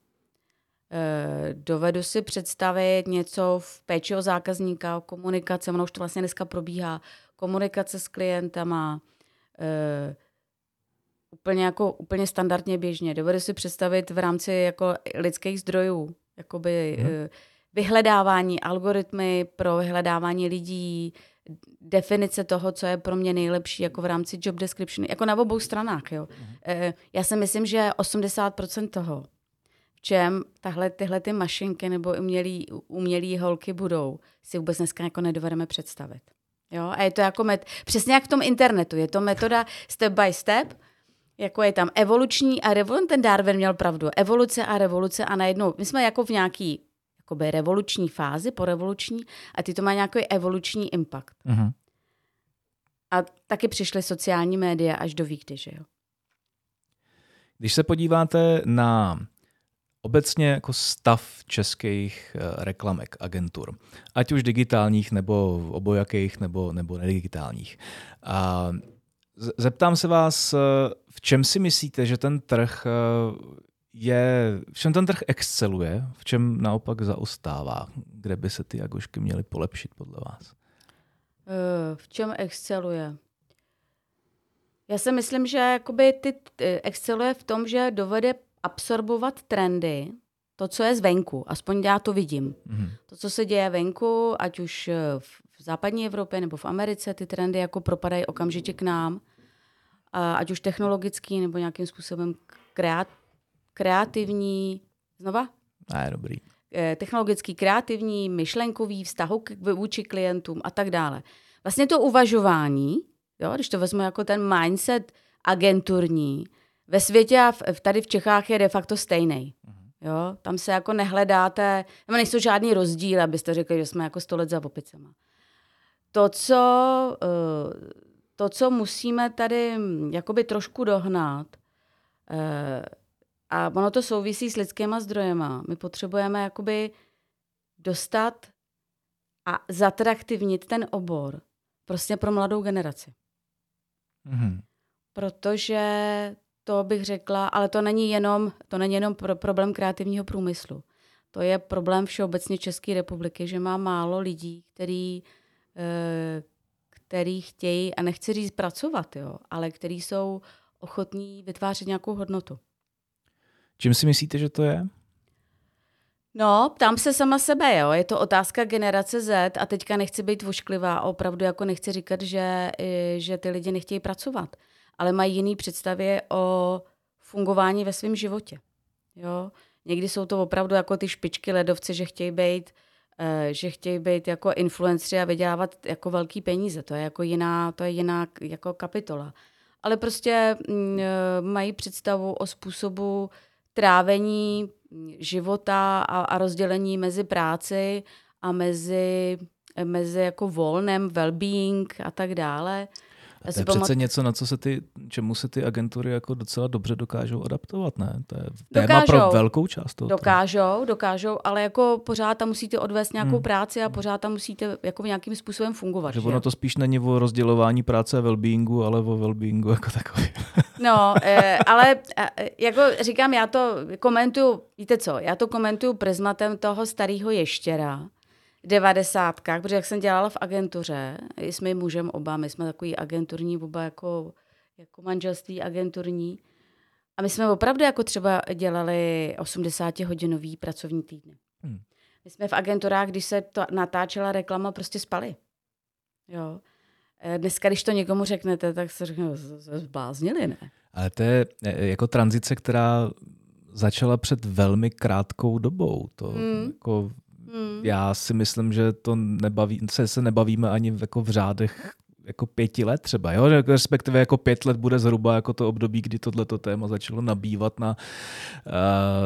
E, dovedu si představit něco v péči o zákazníka, o komunikaci, ono už to vlastně dneska probíhá, komunikace s klientama, e, úplně, jako, úplně standardně běžně. Dovedu si představit v rámci jako lidských zdrojů, jakoby hmm. vyhledávání, algoritmy pro vyhledávání lidí, definice toho, co je pro mě nejlepší jako v rámci job description, jako na obou stranách. Jo. Mm-hmm. Já si myslím, že 80% toho, v čem tahle, tyhle ty mašinky nebo umělý, umělý holky budou, si vůbec dneska jako nedovedeme představit. Jo? A je to jako met, přesně jak v tom internetu, je to metoda step by step, jako je tam evoluční a revoluční, ten Darwin měl pravdu, evoluce a revoluce a najednou, my jsme jako v nějaký jakoby revoluční fázi, po revoluční, a ty to má nějaký evoluční impact. Uh-huh. A taky přišly sociální média až do výkdy, že jo? Když se podíváte na obecně jako stav českých eh, reklamek, agentur, ať už digitálních, nebo obojakých, nebo, nebo nedigitálních. A zeptám se vás, eh, v čem si myslíte, že ten trh eh, je, v čem ten trh exceluje, v čem naopak zaostává, kde by se ty jagošky měly polepšit podle vás? Eh, v čem exceluje? Já si myslím, že jakoby ty eh, exceluje v tom, že dovede absorbovat trendy, to, co je zvenku, aspoň já to vidím. Mm-hmm. To, co se děje venku, ať už eh, v západní Evropě nebo v Americe, ty trendy jako propadají okamžitě k nám, ať už technologický nebo nějakým způsobem kreat, kreativní, znova? Ne, dobrý. Eh, technologický, kreativní, myšlenkový, vztahu k, vůči klientům a tak dále. Vlastně to uvažování, jo, když to vezmu jako ten mindset agenturní, ve světě a v, tady v Čechách je de facto stejný. Mhm. Jo, tam se jako nehledáte, nebo nejsou žádný rozdíl, abyste řekli, že jsme jako sto let za opicema. To, co, eh, to, co musíme tady hm, jakoby trošku dohnat, eh, a ono to souvisí s lidskýma zdrojema. My potřebujeme jakoby dostat a zatraktivnit ten obor prostě pro mladou generaci. Mm-hmm. Protože to bych řekla, ale to není jenom, to není jenom pro, problém kreativního průmyslu. To je problém všeobecně České republiky, že má málo lidí, který, eh, který chtějí, a nechci říct pracovat, jo, ale který jsou ochotní vytvářet nějakou hodnotu. Čím si myslíte, že to je? No, ptám se sama sebe, jo. Je to otázka generace Z a teďka nechci být vošklivá, opravdu jako nechci říkat, že, že ty lidi nechtějí pracovat, ale mají jiný představě o fungování ve svém životě. Jo. Někdy jsou to opravdu jako ty špičky ledovce, že chtějí být eh, že chtějí být jako influenceri a vydělávat jako velký peníze. To je jako jiná, to je jiná jako kapitola. Ale prostě mm, eh, mají představu o způsobu trávení života a, a rozdělení mezi práci a mezi, mezi jako volnem, well-being a tak dále. A to je přece něco, na co se ty, čemu se ty agentury jako docela dobře dokážou adaptovat, ne? To je téma dokážou, pro velkou část toho. Dokážou, dokážou, ale jako pořád tam musíte odvést nějakou hmm. práci a pořád tam musíte jako nějakým způsobem fungovat. Že, že ono to spíš není o rozdělování práce a wellbeingu, ale o wellbeingu jako takový. no, eh, ale eh, jako říkám, já to komentuju, víte co, já to komentuju prismatem toho starého ještěra, devadesátkách, protože jak jsem dělala v agentuře, s mým mužem oba, my jsme takový agenturní oba jako, jako manželství agenturní. A my jsme opravdu jako třeba dělali 80-hodinový pracovní týdny. Hmm. My jsme v agenturách, když se to natáčela reklama, prostě spali. Jo. Eh, dneska, když to někomu řeknete, tak se řekne, zbláznili, ne? Ale to je eh, jako tranzice, která začala před velmi krátkou dobou. To hmm. jako Hmm. Já si myslím, že to nebaví, se, se nebavíme ani v, jako v řádech jako pěti let třeba, jo? respektive jako pět let bude zhruba jako to období, kdy tohleto téma začalo nabývat na uh,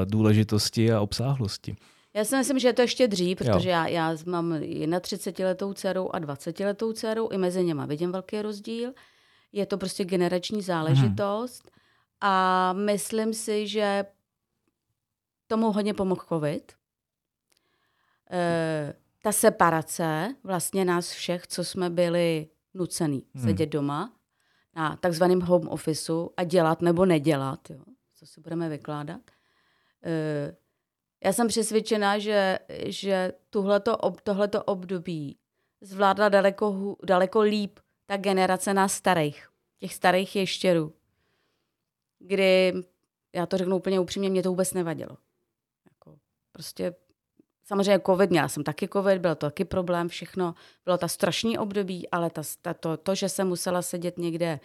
důležitosti a obsáhlosti. Já si myslím, že je to ještě dřív, protože já, já mám 31 letou dcerou a 20 letou dcerou, i mezi něma vidím velký rozdíl. Je to prostě generační záležitost hmm. a myslím si, že tomu hodně pomohl covid, Eh, ta separace vlastně nás všech, co jsme byli nucený hmm. sedět doma na takzvaném home officeu a dělat nebo nedělat, jo, co si budeme vykládat. E, já jsem přesvědčená, že, že tuhleto, ob, tohleto období zvládla daleko, daleko líp ta generace nás starých, těch starých ještěrů, kdy, já to řeknu úplně upřímně, mě to vůbec nevadilo. Jako, prostě Samozřejmě covid, měla jsem taky covid, byl to taky problém, všechno. Bylo to strašný období, ale ta, ta, to, to, že jsem musela sedět někde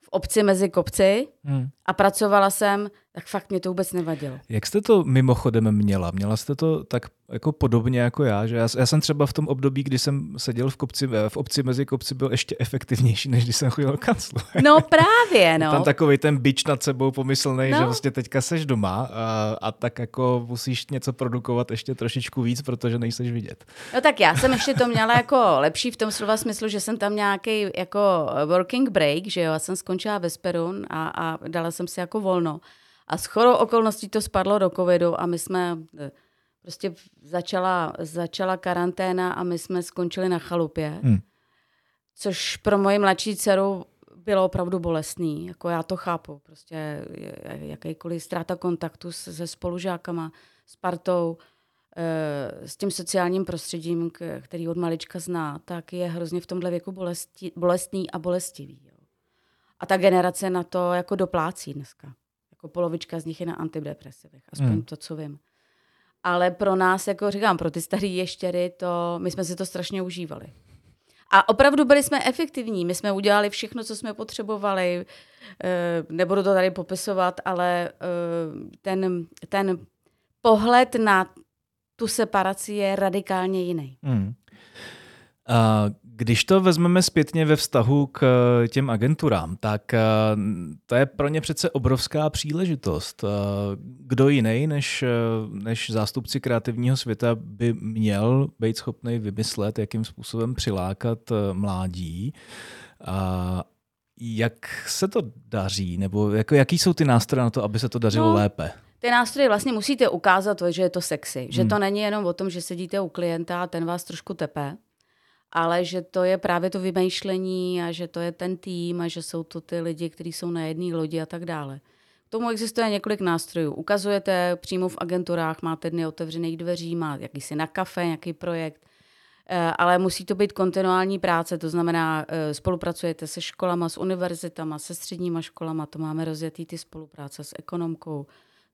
v obci mezi kopci hmm. a pracovala jsem, tak fakt mě to vůbec nevadilo. Jak jste to mimochodem měla? Měla jste to tak jako podobně jako já, že já, já jsem třeba v tom období, kdy jsem seděl v, kopci, v obci mezi kopci, byl ještě efektivnější, než když jsem chodil do kanclu. No právě, no. Tam takový ten bič nad sebou pomyslný, no. že vlastně teďka seš doma a, a tak jako musíš něco produkovat ještě trošičku víc, protože nejseš vidět. No tak já jsem ještě to měla jako lepší v tom slova smyslu, že jsem tam nějaký jako working break, že jo, já jsem skončila ve Sperun a, a dala jsem si jako volno. A s chorou okolností to spadlo do covidu a my jsme eh, prostě začala, začala karanténa a my jsme skončili na chalupě. Hmm. Což pro moji mladší dceru bylo opravdu bolestný. Jako já to chápu. Prostě jakýkoliv ztráta kontaktu se spolužákama, s partou, eh, s tím sociálním prostředím, který od malička zná, tak je hrozně v tomhle věku bolesti, bolestný a bolestivý. Jo. A ta generace na to jako doplácí dneska. Jako polovička z nich je na antidepresivech, aspoň hmm. to, co vím. Ale pro nás, jako říkám, pro ty staré ještěry, to, my jsme si to strašně užívali. A opravdu byli jsme efektivní. My jsme udělali všechno, co jsme potřebovali. Eh, nebudu to tady popisovat, ale eh, ten, ten pohled na tu separaci je radikálně jiný. Hmm. Když to vezmeme zpětně ve vztahu k eh, těm agenturám, tak eh, to je pro ně přece obrovská příležitost. Eh, kdo jiný než, než zástupci kreativního světa by měl být schopný vymyslet, jakým způsobem přilákat mládí. A jak se to daří, nebo jako, jaký jsou ty nástroje na to, aby se to dařilo no, lépe? Ty nástroje vlastně musíte ukázat, že je to sexy. Hmm. Že to není jenom o tom, že sedíte u klienta a ten vás trošku tepe, ale že to je právě to vymýšlení a že to je ten tým a že jsou to ty lidi, kteří jsou na jedné lodi a tak dále. tomu existuje několik nástrojů. Ukazujete přímo v agenturách, máte dny otevřených dveří, má jakýsi na kafe, nějaký projekt, eh, ale musí to být kontinuální práce, to znamená, eh, spolupracujete se školama, s univerzitama, se středníma školama, to máme rozjetý ty spolupráce s ekonomkou,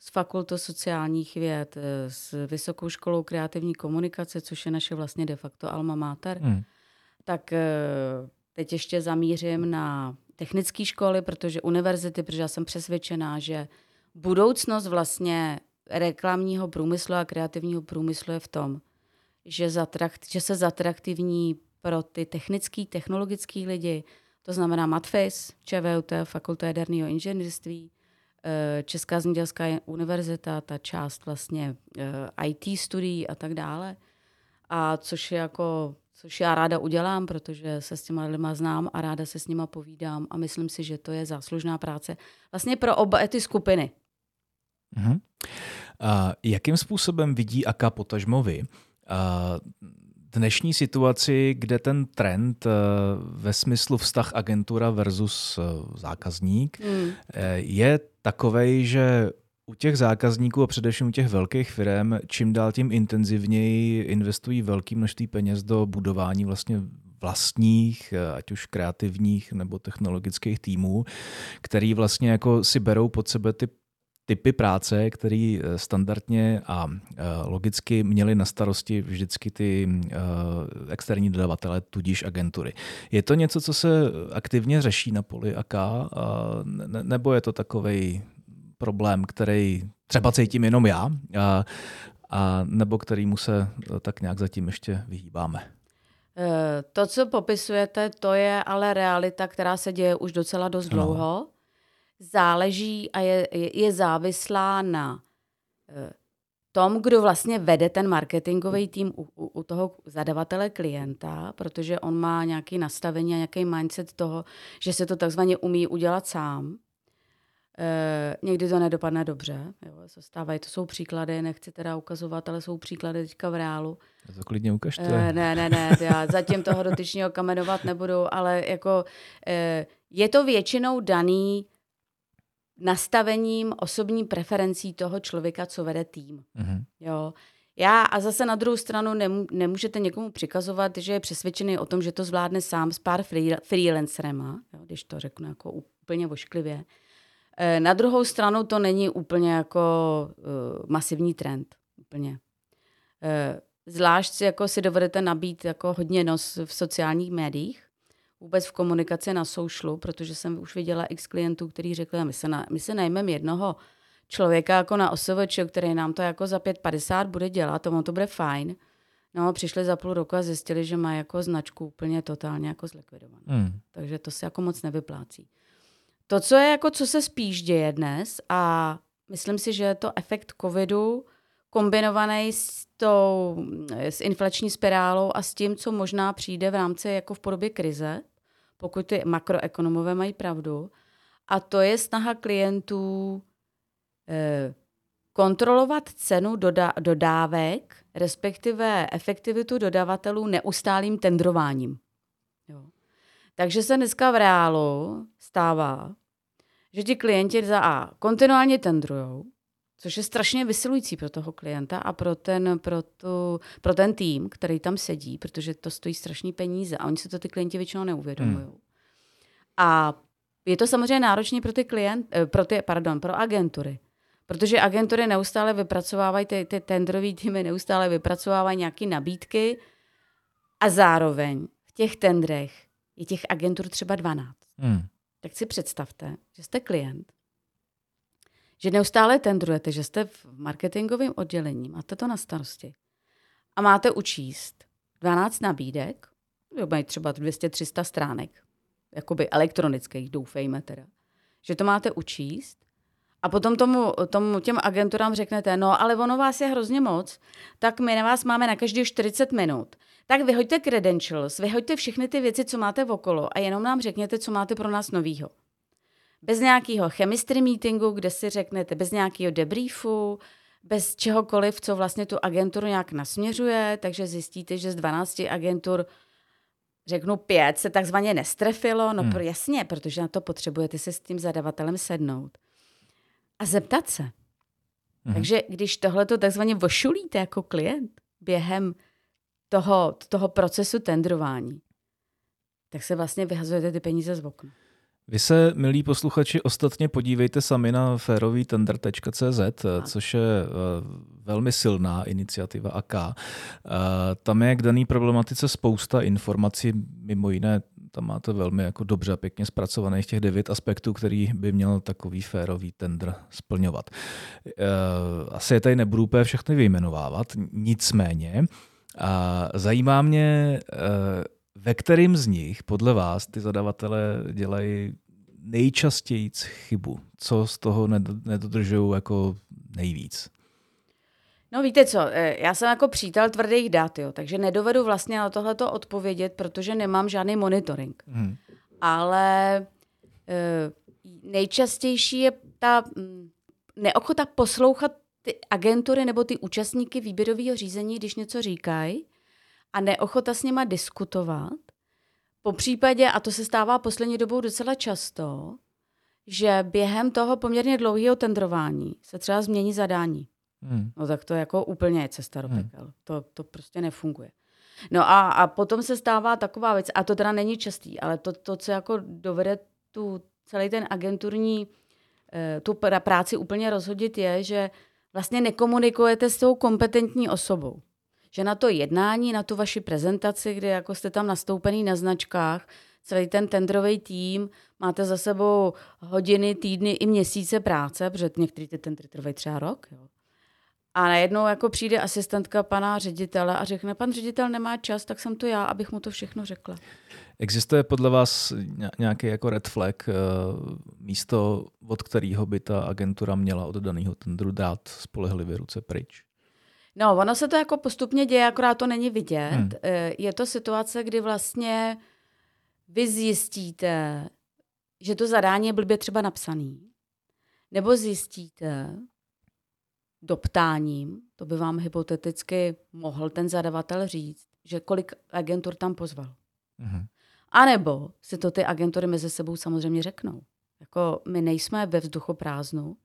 s fakultou sociálních věd, eh, s Vysokou školou kreativní komunikace, což je naše vlastně de facto alma mater. Hmm. Tak teď ještě zamířím na technické školy, protože univerzity, protože já jsem přesvědčená, že budoucnost vlastně reklamního průmyslu a kreativního průmyslu je v tom, že, zatrakt, že se zatraktivní pro ty technický, technologický lidi, to znamená MATFIS, ČVUT, Fakulta jaderného inženýrství, eh, Česká zemědělská univerzita, ta část vlastně eh, IT studií a tak dále. A což je jako což já ráda udělám, protože se s těma lidma znám a ráda se s nima povídám a myslím si, že to je záslužná práce vlastně pro oba ty skupiny. Uh-huh. A jakým způsobem vidí Aka potažmovi dnešní situaci, kde ten trend e, ve smyslu vztah agentura versus e, zákazník. E, je takovej, že u těch zákazníků a především u těch velkých firm čím dál tím intenzivněji investují velké množství peněz do budování vlastně vlastních, ať už kreativních nebo technologických týmů, který vlastně jako si berou pod sebe ty typy práce, které eh, standardně a eh, logicky měly na starosti vždycky ty eh, externí dodavatele, tudíž agentury. Je to něco, co se aktivně řeší na poli AK, nebo je to takový problém, který třeba cítím jenom já, a, a nebo kterýmu se tak nějak zatím ještě vyhýbáme? To, co popisujete, to je ale realita, která se děje už docela dost no. dlouho. Záleží a je, je závislá na eh, tom, kdo vlastně vede ten marketingový tým u, u, u toho zadavatele klienta, protože on má nějaké nastavení a nějaký mindset toho, že se to takzvaně umí udělat sám. E, někdy to nedopadne dobře, jo, se stávají, to jsou příklady, nechci teda ukazovat, ale jsou příklady teďka v reálu. To klidně ukažte. E, ne, ne, ne, já zatím toho dotyčního kamenovat nebudu, ale jako e, je to většinou daný nastavením osobní preferencí toho člověka, co vede tým. Mm-hmm. Jo. Já a zase na druhou stranu nemů, nemůžete někomu přikazovat, že je přesvědčený o tom, že to zvládne sám s pár free, freelancerema, jo, když to řeknu jako úplně vošklivě. Eh, na druhou stranu to není úplně jako uh, masivní trend. Úplně. Uh, zvlášť si, jako si dovedete nabít jako hodně nos v sociálních médiích, vůbec v komunikaci na socialu, protože jsem už viděla x klientů, kteří řekli, my se, na, my se najmeme jednoho člověka jako na OSVČ, který nám to jako za 5,50 bude dělat, tomu to bude fajn. No, přišli za půl roku a zjistili, že má jako značku úplně totálně jako zlikvidovanou. Hmm. Takže to se jako moc nevyplácí. To, co je jako, co se spíš děje dnes a myslím si, že je to efekt covidu kombinovaný s tou, s inflační spirálou a s tím, co možná přijde v rámci jako v podobě krize, pokud ty makroekonomové mají pravdu. A to je snaha klientů eh, kontrolovat cenu doda- dodávek, respektive efektivitu dodavatelů neustálým tendrováním. Jo. Takže se dneska v reálu stává, že ti klienti za A kontinuálně tendrujou, což je strašně vysilující pro toho klienta a pro ten, pro, tu, pro ten tým, který tam sedí, protože to stojí strašný peníze a oni se to ty klienti většinou neuvědomují. Hmm. A je to samozřejmě náročné pro ty klient, eh, pro ty, pardon, pro agentury. Protože agentury neustále vypracovávají, ty, ty tendrové týmy neustále vypracovávají nějaké nabídky a zároveň v těch tendrech je těch agentur třeba 12. Hmm tak si představte, že jste klient, že neustále tendrujete, že jste v marketingovém oddělení, máte to na starosti. A máte učíst 12 nabídek, mají třeba 200-300 stránek, jakoby elektronických, doufejme teda, že to máte učíst. A potom tomu, tomu těm agenturám řeknete, no ale ono vás je hrozně moc, tak my na vás máme na každý 40 minut. Tak vyhoďte credentials, vyhoďte všechny ty věci, co máte okolo a jenom nám řekněte, co máte pro nás novýho. Bez nějakého chemistry meetingu, kde si řeknete, bez nějakého debriefu, bez čehokoliv, co vlastně tu agenturu nějak nasměřuje, takže zjistíte, že z 12 agentur řeknu pět, se takzvaně nestrefilo, no hmm. pro, jasně, protože na to potřebujete se s tím zadavatelem sednout. a zeptat se. Mhm. Takže když tohle to takzvaně vošulíte jako klient během toho, toho procesu tendrování, tak se vlastně vyhazujete ty peníze z okna. Vy se, milí posluchači, ostatně podívejte sami na férovýtender.cz, což je eh, velmi silná iniciativa AK. Eh, tam je k dané problematice spousta informací, mimo jiné tam máte velmi jako dobře a pěkně zpracovaných těch devět aspektů, který by měl takový férový tender splňovat. Eh, asi je tady nebudu úplně všechny vyjmenovávat, nicméně zajímá mě, ve kterým z nich podle vás ty zadavatele dělají nejčastěji chybu? Co z toho nedodržují jako nejvíc? No víte co, eh, já jsem jako přítel tvrdých dat, jo, takže nedovedu vlastně na tohleto odpovědět, protože nemám žádný monitoring. Hmm. Ale e, nejčastější je ta mm, neochota poslouchat ty agentury nebo ty účastníky výběrového řízení, když něco říkají, a neochota s nima diskutovat. Po případě, a to se stává poslední dobou docela často, že během toho poměrně dlouhého tendrování se třeba změní zadání. Hmm. No tak to jako úplně je cesta do hmm. pekel. Hmm. To, to prostě nefunguje. No a, a potom se stává taková věc, a to teda není častý, ale to, to co jako dovede tu celý ten agenturní, eh, tu práci úplně rozhodit je, že vlastně nekomunikujete s tou kompetentní osobou že na to jednání, na tu vaši prezentaci, kde jako jste tam nastoupený na značkách, celý ten tendrový tým, máte za sebou hodiny, týdny i měsíce práce, protože některý ty tendry trvají třeba rok. Jo. A najednou jako přijde asistentka pana ředitele a řekne, pan ředitel nemá čas, tak jsem to já, abych mu to všechno řekla. Existuje podle vás nějaký jako red flag, eh, místo, od kterého by ta agentura měla od daného tendru dát spolehlivě ruce pryč? No, ono se to jako postupně děje, akorát to není vidět. Hmm. Eh, je to situace, kdy vlastně vy zjistíte, že to zadání je blbě třeba napsaný. Nebo zjistíte doptáním, to by vám hypoteticky mohl ten zadavatel říct, že kolik agentur tam pozval. Hmm. A nebo si to ty agentury mezi sebou samozřejmě řeknou. Jako my nejsme ve vzduchu prázdnu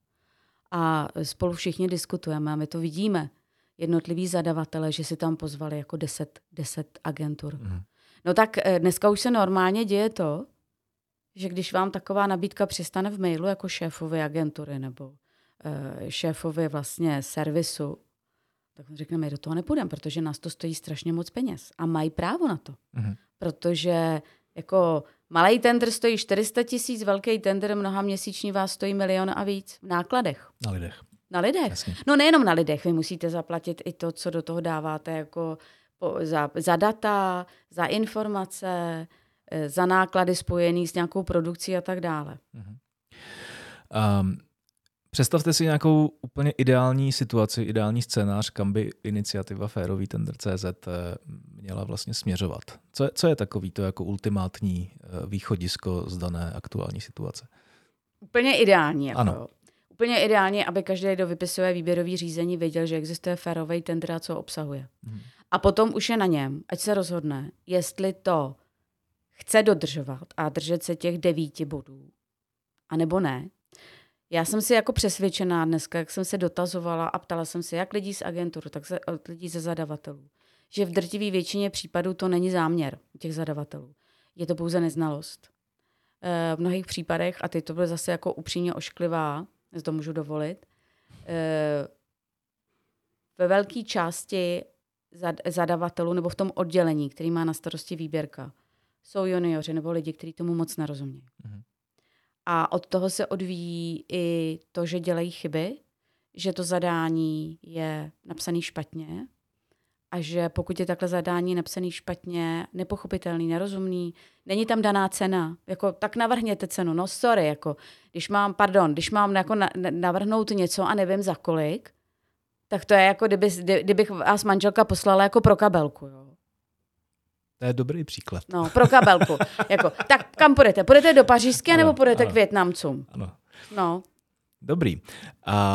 a spolu všichni diskutujeme a my to vidíme jednotliví zadavatele, že si tam pozvali jako deset, deset agentur. Mm. No tak eh, dneska už se normálně děje to, že když vám taková nabídka přistane v mailu jako šéfovi agentury nebo uh, šéfovi vlastně servisu, tak řekneme, my do toho nepůjdeme, protože nás to stojí strašně moc peněz. A mají právo na to. Mm. Protože jako malý tender stojí 400 tisíc, velký tender mnoha měsíční vás stojí milion a víc v nákladech. Na lidech. Na lidech. Jasně. No nejenom na lidech, vy musíte zaplatit i to, co do toho dáváte jako po, za, za data, za informace, eh, za náklady spojené s nějakou produkcí a tak dále. Um, představte si nějakou úplně ideální situaci, ideální scénář, kam by iniciativa Férový tender CZ eh, měla vlastně směřovat. Co je, co je takový to jako ultimátní eh, východisko z dané aktuální situace? Úplně ideální. Jako. Ano úplně ideálně, aby každý, kdo vypisuje výběrový řízení, věděl, že existuje férový tender a co obsahuje. Hmm. A potom už je na něm, ať se rozhodne, jestli to chce dodržovat a držet se těch devíti bodů, anebo ne. Já jsem si jako přesvědčená dneska, jak jsem se dotazovala a ptala jsem se jak lidí z agenturu, tak se, lidí ze zadavatelů, že v drtivé většině případů to není záměr těch zadavatelů. Je to pouze neznalost. E, v mnohých případech, a teď to bylo zase jako upřímně ošklivá, si to můžu dovolit, eh, ve velké části zadavatelů nebo v tom oddělení, který má na starosti výběrka, jsou junioři nebo lidi, kteří tomu moc nerozumí. Mm-hmm. A od toho se odvíjí i to, že dělají chyby, že to zadání je napsané špatně, a že pokud je takhle zadání napsaný špatně, nepochopitelný, nerozumný, není tam daná cena, jako tak navrhněte cenu, no sorry, jako když mám, pardon, když mám jako na, navrhnout něco a nevím za kolik, tak to je jako kdyby, kdybych vás manželka poslala jako pro kabelku, jo. To je dobrý příklad. No, pro kabelku. jako, tak kam půjdete? Půjdete do Pařížské ano, nebo půjdete ano. k Větnamcům? Ano. No. Dobrý.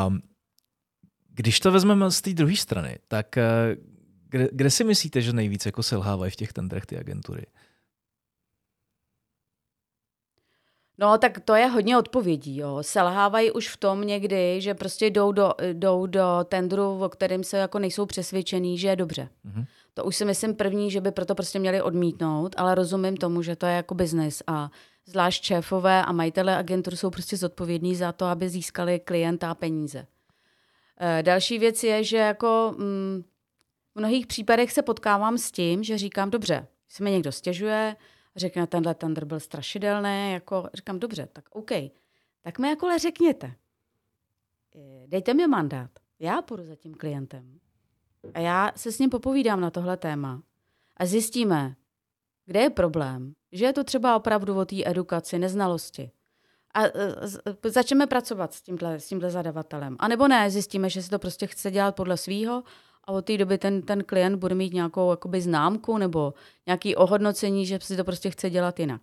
Um, když to vezmeme z té druhé strany, tak eh, kde, kde si myslíte, že nejvíc jako selhávají v těch tendrech ty agentury? No, tak to je hodně odpovědí. Jo. Selhávají už v tom někdy, že prostě jdou do, jdou do tendru, o kterém se jako nejsou přesvědčený, že je dobře. Mm-hmm. To už si myslím první, že by proto prostě měli odmítnout, ale rozumím tomu, že to je jako biznis a zvlášť šéfové a majitele agentur jsou prostě zodpovědní za to, aby získali klienta a peníze. E, další věc je, že jako mm, v mnohých případech se potkávám s tím, že říkám, dobře, se mi někdo stěžuje, řekne, tenhle tender byl strašidelný, jako říkám, dobře, tak OK, tak mi jako řekněte, e, dejte mi mandát, já půjdu za tím klientem a já se s ním popovídám na tohle téma a zjistíme, kde je problém, že je to třeba opravdu o té edukaci, neznalosti. A e, začneme pracovat s tímhle, s tímhle zadavatelem. A nebo ne, zjistíme, že si to prostě chce dělat podle svýho a od té doby ten, ten klient bude mít nějakou jakoby známku nebo nějaké ohodnocení, že si to prostě chce dělat jinak.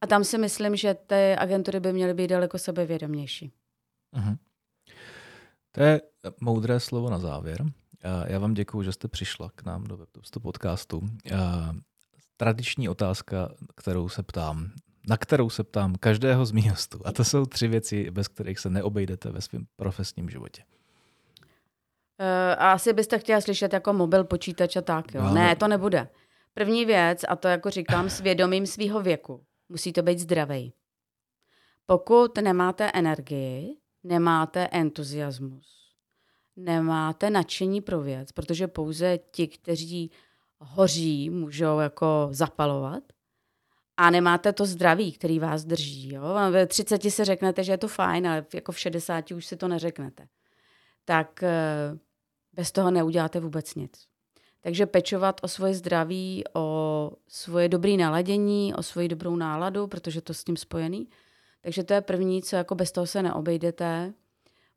A tam si myslím, že ty agentury by měly být daleko sebevědomější. Uh-huh. To je moudré slovo na závěr. Já vám děkuji, že jste přišla k nám do WebTopstu podcastu. Tradiční otázka, kterou se ptám, na kterou se ptám každého z mých hostů. A to jsou tři věci, bez kterých se neobejdete ve svém profesním životě. Uh, a asi byste chtěla slyšet jako mobil, počítač a tak, jo? No, ne, to nebude. První věc, a to jako říkám s vědomím svého věku, musí to být zdravý. Pokud nemáte energii, nemáte entuziasmus, nemáte nadšení pro věc, protože pouze ti, kteří hoří, můžou jako zapalovat, a nemáte to zdraví, který vás drží. Jo? Ve 30 si řeknete, že je to fajn, ale jako v 60 už si to neřeknete. Tak eh, bez toho neuděláte vůbec nic. Takže pečovat o svoje zdraví, o svoje dobré naladění, o svoji dobrou náladu, protože to s tím spojený. Takže to je první, co jako bez toho se neobejdete.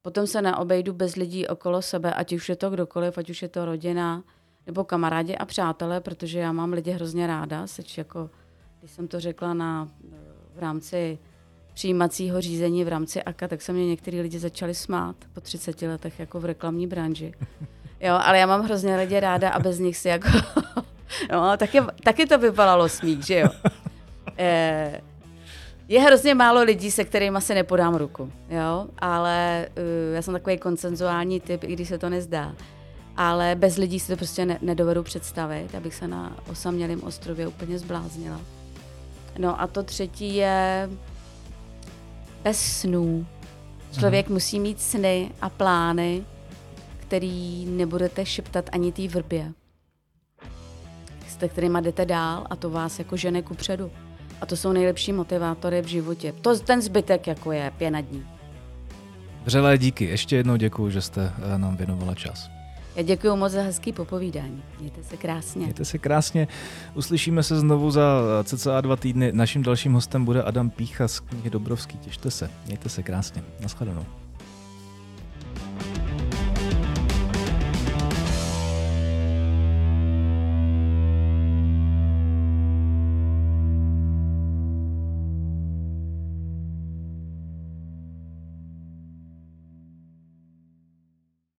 Potom se neobejdu bez lidí okolo sebe, ať už je to kdokoliv, ať už je to rodina, nebo kamarádi a přátelé, protože já mám lidi hrozně ráda. Seč jako, když jsem to řekla na, v rámci přijímacího řízení v rámci AKA, tak se mě některý lidi začali smát po 30 letech jako v reklamní branži. Jo, ale já mám hrozně lidi ráda a bez nich si jako... no, taky, taky to vypadalo smích, že jo. E, je hrozně málo lidí, se kterými se nepodám ruku, jo, ale uh, já jsem takový koncenzuální typ, i když se to nezdá. Ale bez lidí si to prostě ne- nedovedu představit, abych se na osamělém ostrově úplně zbláznila. No a to třetí je bez snů. Člověk Aha. musí mít sny a plány, který nebudete šeptat ani té vrbě. S kterýma jdete dál a to vás jako žene ku předu. A to jsou nejlepší motivátory v životě. To ten zbytek jako je pěna dní. Vřelé díky. Ještě jednou děkuji, že jste eh, nám věnovala čas. Já děkuji moc za hezký popovídání. Mějte se krásně. Mějte se krásně. Uslyšíme se znovu za cca dva týdny. Naším dalším hostem bude Adam Pícha z knihy Dobrovský. Těšte se. Mějte se krásně. Naschledanou.